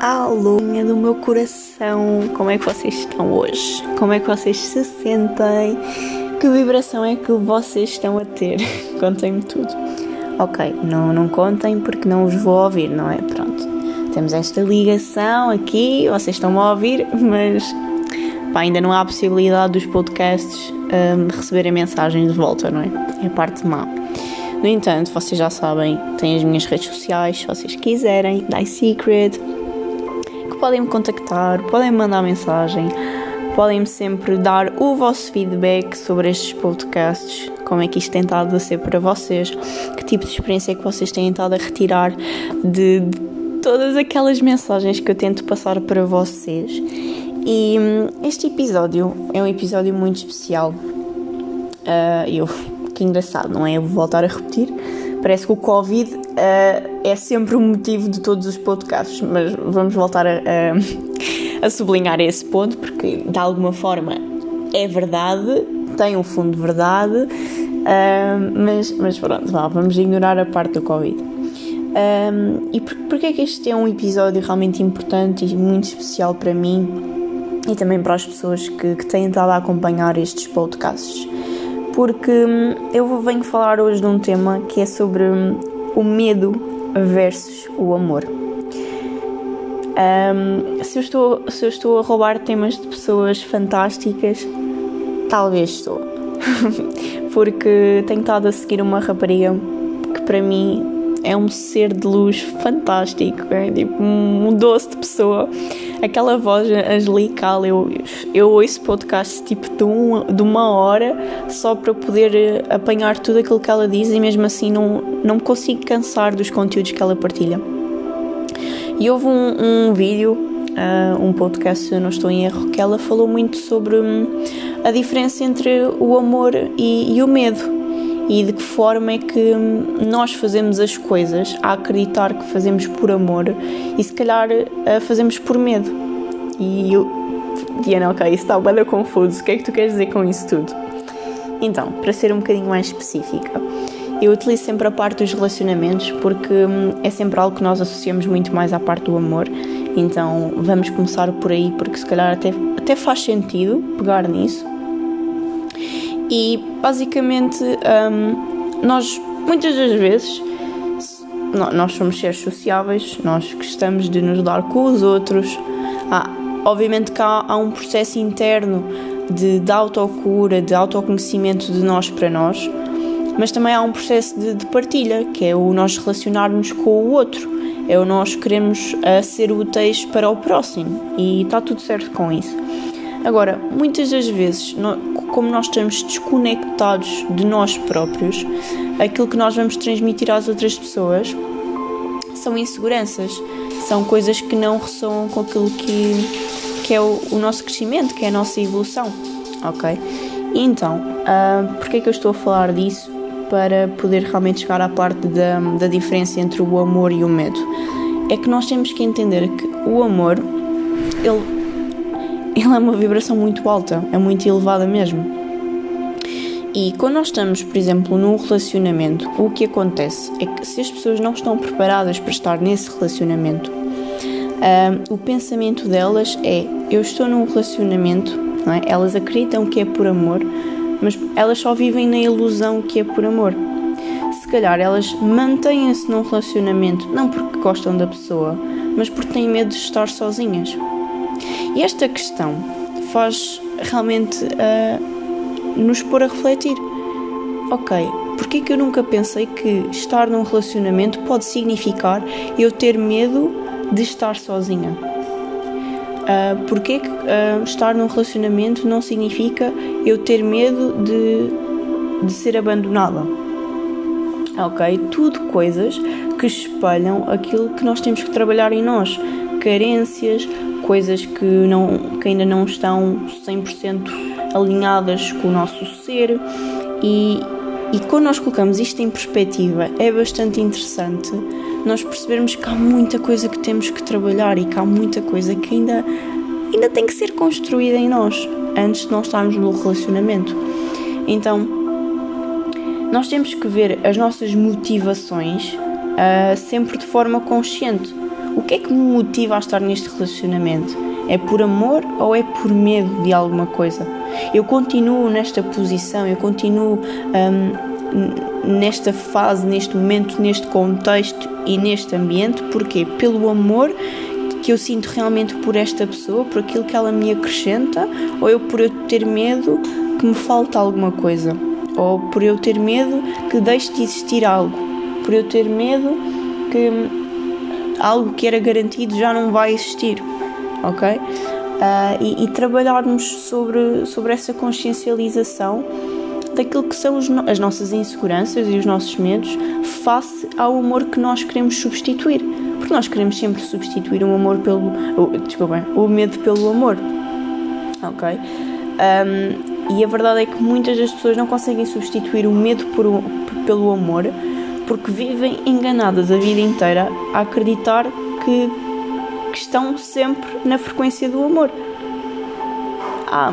Alô, do meu coração, como é que vocês estão hoje? Como é que vocês se sentem? Que vibração é que vocês estão a ter? Contem-me tudo. Ok, não, não contem porque não os vou ouvir, não é? Pronto. Temos esta ligação aqui, vocês estão a ouvir, mas pá, ainda não há possibilidade dos podcasts um, receberem mensagens de volta, não é? É a parte má. No entanto, vocês já sabem, têm as minhas redes sociais, se vocês quiserem, Die Secret, podem me contactar, podem me mandar mensagem, podem-me sempre dar o vosso feedback sobre estes podcasts, como é que isto tem estado a ser para vocês, que tipo de experiência é que vocês têm estado a retirar de, todas aquelas mensagens que eu tento passar para vocês. E hum, este episódio é um episódio muito especial. Uh, eu que engraçado, não é? Eu vou voltar a repetir. Parece que o Covid uh, é sempre o motivo de todos os podcasts, mas vamos voltar a, a, a sublinhar esse ponto, porque de alguma forma é verdade, tem um fundo de verdade, uh, mas, mas pronto, vá, vamos ignorar a parte do Covid. Um, ah, e por, porque é que este é um episódio realmente importante e muito especial para mim e também para as pessoas que, que têm estado a acompanhar estes podcasts? Porque hum, eu venho falar hoje de um tema que é sobre hum, o medo versus o amor. Um, se, eu estou, se eu estou a roubar temas de pessoas fantásticas, talvez estou. porque tenho estado a seguir uma rapariga que para mim é um ser de luz fantástico, é tipo um doce de pessoa aquela voz angelical, eu, eu ouço podcast tipo de, um, de uma hora só para poder eh, apanhar tudo aquilo que ela diz e mesmo assim não, não me consigo cansar dos conteúdos que ela partilha. E houve um, um vídeo, uh, um podcast, se eu não estou em erro, que ela falou muito sobre um, a diferença entre o amor e, e o medo e de que forma é que nós fazemos as coisas a acreditar que fazemos por amor e se calhar fazemos por medo. E eu, Diana, ok, isso está bem confuso, o que é que tu queres dizer com isso tudo? Então, para ser um bocadinho mais específica, eu utilizo sempre a parte dos relacionamentos porque hum, é sempre algo que nós associamos muito mais à parte do amor. Então vamos começar por aí porque se calhar até, até faz sentido pegar nisso. E basicamente, um, nós muitas das vezes nós somos seres sociáveis, nós gostamos de nos dar com os outros. Ah, obviamente que há, há um processo interno de, de autocura, de autoconhecimento de nós para nós, mas também há um processo de, de partilha, que é o nós relacionarmos com o outro, é o nós queremos uh, ser úteis para o próximo e está tudo certo com isso. Agora, muitas das vezes, como nós estamos desconectados de nós próprios, aquilo que nós vamos transmitir às outras pessoas são inseguranças, são coisas que não ressoam com aquilo que, que é o, o nosso crescimento, que é a nossa evolução, ok? Então, uh, porquê é que eu estou a falar disso? Para poder realmente chegar à parte da, da diferença entre o amor e o medo. É que nós temos que entender que o amor, ele ele é uma vibração muito alta, é muito elevada mesmo. E quando nós estamos, por exemplo, num relacionamento, o que acontece é que se as pessoas não estão preparadas para estar nesse relacionamento, um, o pensamento delas é: eu estou num relacionamento, é? elas acreditam que é por amor, mas elas só vivem na ilusão que é por amor. Se calhar elas mantêm-se num relacionamento não porque gostam da pessoa, mas porque têm medo de estar sozinhas. E esta questão faz realmente nos pôr a refletir. Ok, porque é que eu nunca pensei que estar num relacionamento pode significar eu ter medo de estar sozinha? Uh, porque é que uh, estar num relacionamento não significa eu ter medo de, de ser abandonada? Ok? Tudo coisas que espelham aquilo que nós temos que trabalhar em nós. Carências, coisas que, não, que ainda não estão 100% alinhadas com o nosso ser e, e quando nós colocamos isto em perspectiva é bastante interessante nós percebermos que há muita coisa que temos que trabalhar e que há muita coisa que ainda, ainda tem que ser construída em nós antes de nós estarmos no relacionamento. Então, nós temos que ver as nossas motivações uh, sempre de forma consciente o que é que me motiva a estar neste relacionamento? É por amor ou é por medo de alguma coisa? Eu continuo nesta posição, eu continuo um, nesta fase, neste momento, neste contexto e neste ambiente, porquê? Pelo amor que eu sinto realmente por esta pessoa, por aquilo que ela me acrescenta, ou eu por eu ter medo que me falta alguma coisa, ou por eu ter medo que deixe de existir algo, por eu ter medo que algo que era garantido já não vai existir, ok? Uh, e, e, trabalharmos sobre, sobre essa consciencialização daquilo que são os, as nossas inseguranças e os nossos medos face ao amor que nós queremos substituir. Porque nós queremos sempre substituir o amor pelo. Oh, desculpem, o medo pelo amor. Ok? Um, e a verdade é que muitas das pessoas não conseguem substituir o medo por, pelo amor porque vivem enganadas a vida inteira a acreditar que, que estão sempre na frequência do amor. Ah,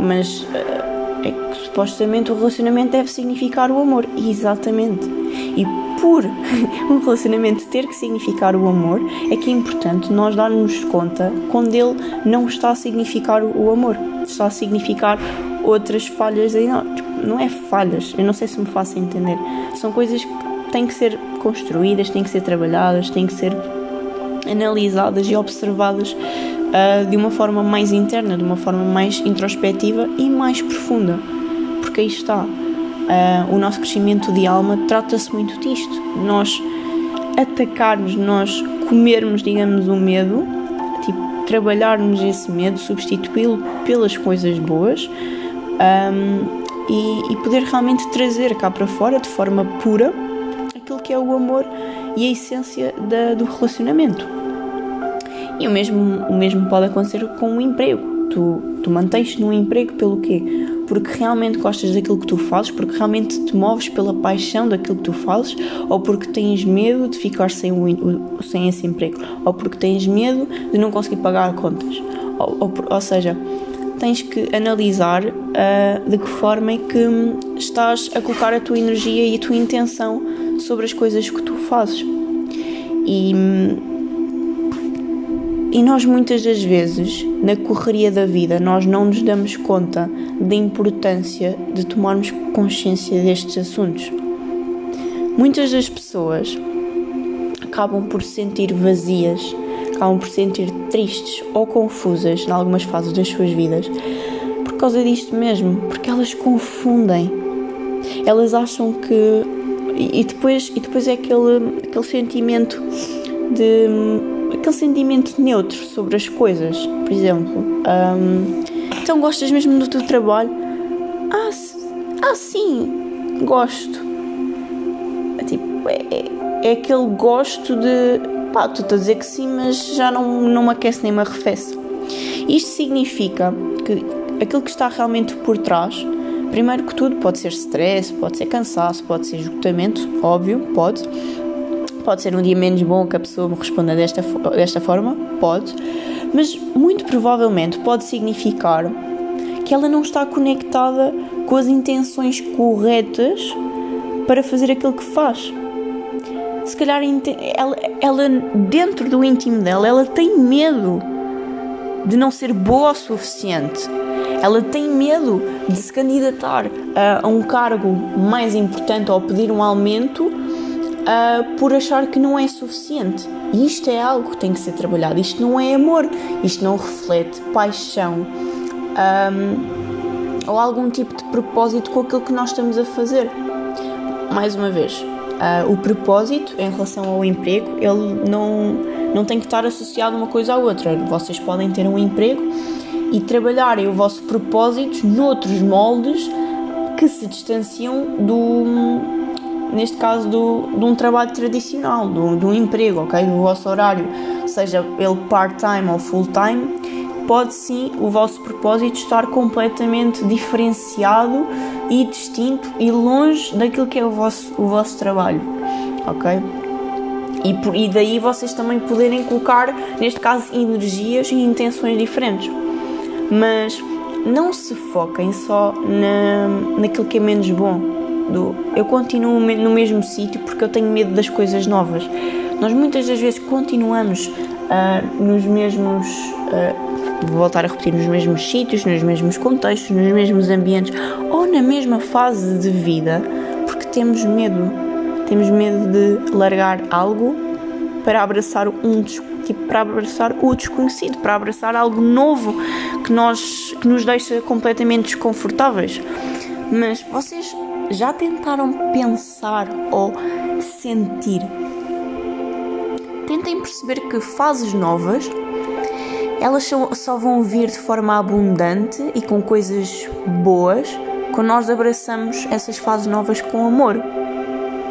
mas eh, é que supostamente o relacionamento deve significar o amor. Exatamente. E por um relacionamento ter que significar o amor, é que é importante nós darmos conta quando ele não está a significar o amor, está a significar outras falhas. Não, tipo, não é falhas, eu não sei se me faço entender. São coisas que têm que ser construídas, têm que ser trabalhadas, têm que ser analisadas e observadas uh, de uma forma mais interna, de uma forma mais introspectiva e mais profunda. Porque aí está uh, o nosso crescimento de alma trata-se muito disto. Nós atacarmos, nós comermos, digamos, o medo, tipo, trabalharmos esse medo, substituí-lo pelas coisas boas um, e, e poder realmente trazer cá para fora, de forma pura, aquilo que é o amor e a essência da, do relacionamento. E o mesmo, o mesmo pode acontecer com o emprego. Tu, tu mantens num emprego pelo quê? Porque realmente gostas daquilo que tu fazes, porque realmente te moves pela paixão daquilo que tu fazes, ou porque tens medo de ficar sem, o, sem esse emprego, ou porque tens medo de não conseguir pagar contas. Ou, ou, ou seja, tens que analisar uh, de que forma é que estás a colocar a tua energia e a tua intenção sobre as coisas que tu fazes. E e nós muitas das vezes, na correria da vida, nós não nos damos conta da importância de tomarmos consciência destes assuntos. Muitas das pessoas acabam por se sentir vazias, acabam por se sentir tristes ou confusas em algumas fases das suas vidas por causa disto mesmo, porque elas confundem. Elas acham que e depois e depois é aquele aquele sentimento de aquele sentimento neutro sobre as coisas. Por exemplo, um, então gostas mesmo do teu trabalho? Ah, ah sim, gosto. É, tipo, é, é, é aquele gosto de pá, tu estás a dizer que sim, mas já não, não me aquece nem me arrefece. Isto significa que aquilo que está realmente por trás, primeiro que tudo, pode ser stress, pode ser cansaço, pode ser esgotamento, óbvio, pode Pode ser um dia menos bom que a pessoa me responda desta, desta forma? Pode. Mas muito provavelmente pode significar que ela não está conectada com as intenções corretas para fazer aquilo que faz. Se calhar ela, ela dentro do íntimo dela, ela tem medo de não ser boa o suficiente. Ela tem medo de se candidatar a, a um cargo mais importante ou pedir um aumento uh, por achar que não é suficiente. E isto é algo que tem que ser trabalhado. Isto não é amor, isto não reflete paixão um, ou algum tipo de propósito com aquilo que nós estamos a fazer. Mais uma vez, uh, o propósito em relação ao emprego, ele não, não tem que estar associado uma coisa à outra. Vocês podem ter um emprego e trabalharem o vosso propósito noutros moldes que se distanciam do neste caso, do, de um trabalho tradicional, do, um emprego, ok? O vosso horário, seja ele part-time ou full-time, pode sim o vosso propósito estar completamente diferenciado e distinto e longe daquilo que é o vosso, o vosso trabalho, ok? E, por, e daí vocês também poderem colocar, neste caso, energias e intenções diferentes. Mas não se foquem só na, naquilo que é menos bom, do eu continuo no mesmo sítio porque eu tenho medo das coisas novas. Nós muitas das vezes continuamos uh, nos mesmos. Uh, voltar a repetir, nos mesmos sítios, nos mesmos contextos, nos mesmos ambientes ou na mesma fase de vida porque temos medo. Temos medo de largar algo para abraçar um tipo, para abraçar o desconhecido, para abraçar algo novo que nós que nos deixa completamente desconfortáveis. Mas vocês já tentaram pensar ou sentir? Tentem perceber que fases novas elas só vão vir de forma abundante e com coisas boas quando nós abraçamos essas fases novas com amor,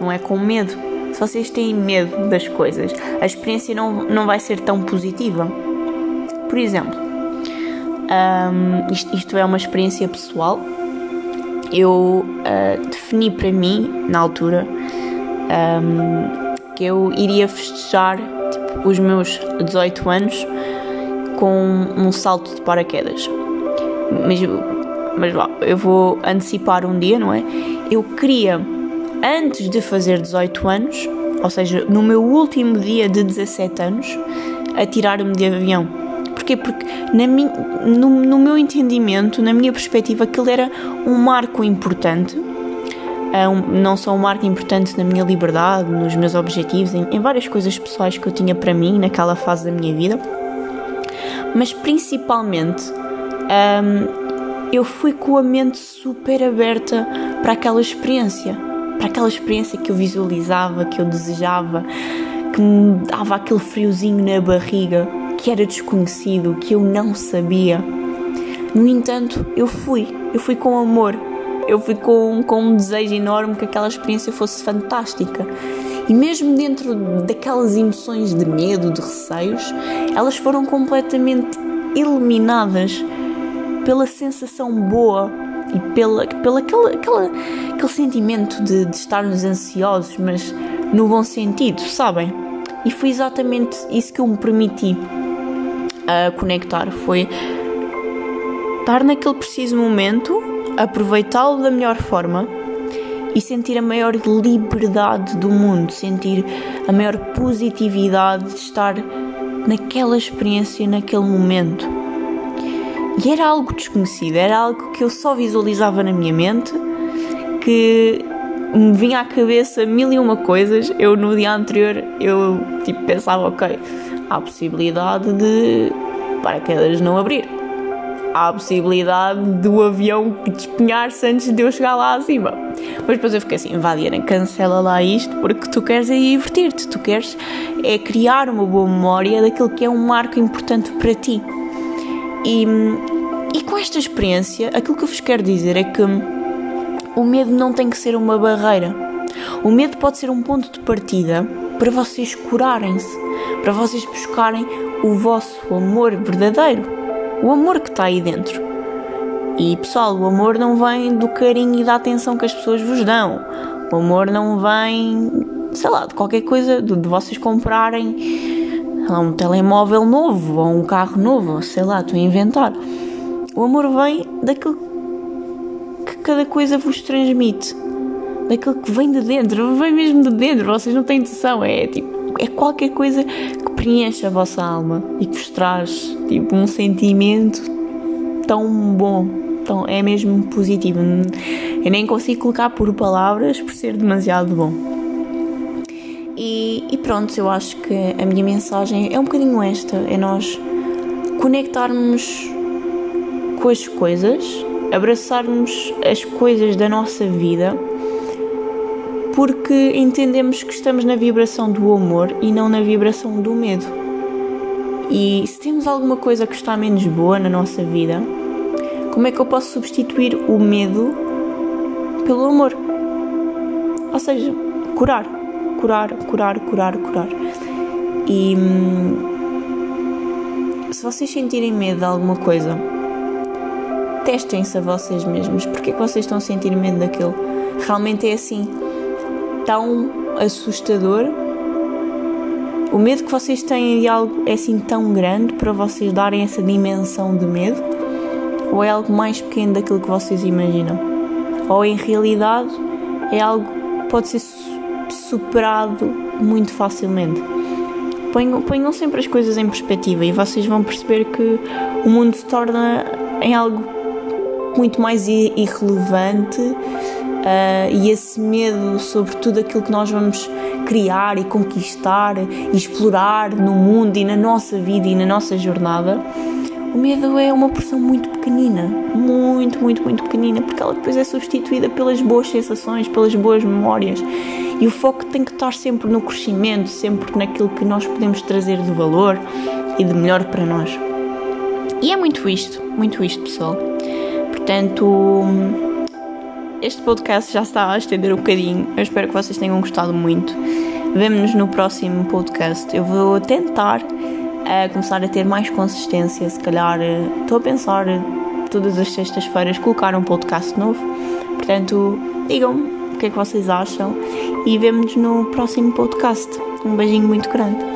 não é com medo. Se vocês têm medo das coisas, a experiência não, não vai ser tão positiva. Por exemplo, um, isto, isto é uma experiência pessoal eu uh, defini para mim, na altura, um, que eu iria festejar tipo, os meus 18 anos com um salto de paraquedas. Mas, mas eu vou antecipar um dia, não é? Eu queria, antes de fazer 18 anos, ou seja, no meu último dia de 17 anos, atirar-me de avião Porquê? Porque na no, no meu entendimento, na minha perspectiva, aquilo era um marco importante é um, não só um marco importante na minha liberdade, nos meus objetivos, em, em, várias coisas pessoais que eu tinha para mim naquela fase da minha vida, mas principalmente um, eu fui com a mente super aberta para aquela experiência, para aquela experiência que eu visualizava, que eu desejava, que me dava aquele friozinho na barriga que era desconhecido, que eu não sabia. No entanto, eu fui, eu fui com amor, eu fui com, com um desejo enorme que aquela experiência fosse fantástica. E mesmo dentro daquelas emoções de medo, de receios, elas foram completamente eliminadas pela sensação boa e pela, pela aquele, aquele, aquele sentimento de, de estarmos ansiosos, mas no bom sentido, sabem? E foi exatamente isso que eu me permiti a conectar, foi estar naquele preciso momento, aproveitá-lo da melhor forma e sentir a maior liberdade do mundo, sentir a maior positividade de estar naquela experiência, naquele momento. E era algo desconhecido, era algo que eu só visualizava na minha mente, que me vinha à cabeça mil e uma coisas. Eu no dia anterior eu tipo pensava, ok, há a possibilidade de paraquedas não abrir. Há a possibilidade do avião despenhar-se antes de eu chegar lá acima. Mas depois eu fiquei assim, Vadiana, cancela lá isto porque tu queres é divertir-te, tu queres é criar uma boa memória daquilo que é um marco importante para ti. E, e com esta experiência, aquilo que eu vos quero dizer é que o medo não tem que ser uma barreira. O medo pode ser um ponto de partida para vocês curarem-se, para vocês buscarem o vosso amor verdadeiro, o amor que está aí dentro. E pessoal, o amor não vem do carinho e da atenção que as pessoas vos dão. O amor não vem, sei lá, de qualquer coisa, de, de vocês comprarem um telemóvel novo ou um carro novo, sei lá, estou a inventar. O amor vem daquilo que cada coisa vos transmite, daquilo que vem de dentro, vem mesmo de dentro, vocês não têm noção, é tipo é qualquer coisa que preenche a vossa alma e que vos traz tipo, um sentimento tão bom, tão, é mesmo positivo. Eu nem consigo colocar por palavras por ser demasiado bom. E, e pronto, eu acho que a minha mensagem é um bocadinho esta: é nós conectarmos com as coisas, abraçarmos as coisas da nossa vida porque entendemos que estamos na vibração do amor e não na vibração do medo. E se temos alguma coisa que está menos boa na nossa vida, como é que eu posso substituir o medo pelo amor? Ou seja, curar, curar, curar, curar, curar. E hum, se vocês sentirem medo de alguma coisa, testem-se a vocês mesmos. Porque é que vocês estão a sentir medo daquilo? Realmente é assim tão assustador? O medo que vocês têm de algo é assim tão grande para vocês darem essa dimensão de medo? Ou é algo mais pequeno daquilo que vocês imaginam? Ou em realidade é algo que pode ser superado muito facilmente? Ponham, ponham sempre as coisas em perspectiva e vocês vão perceber que o mundo se torna em algo muito mais irrelevante uh, e esse medo sobre tudo aquilo que nós vamos criar e conquistar e explorar no mundo e na nossa vida e na nossa jornada, o medo é uma porção muito pequenina, muito, muito, muito pequenina, porque ela depois é substituída pelas boas sensações, pelas boas memórias. E o foco tem que estar sempre no crescimento, sempre naquilo que nós podemos trazer de valor e de melhor para nós. E é muito isto, muito isto, pessoal. Portanto, este podcast já está a estender um bocadinho. Eu espero que vocês tenham gostado muito. Vemo-nos no próximo podcast. Eu vou tentar uh, começar a ter mais consistência. Se calhar uh, estou a pensar uh, todas as sextas-feiras colocar um podcast novo. Portanto, digam-me o que é que vocês acham e vemo-nos no próximo podcast. Um beijinho muito grande.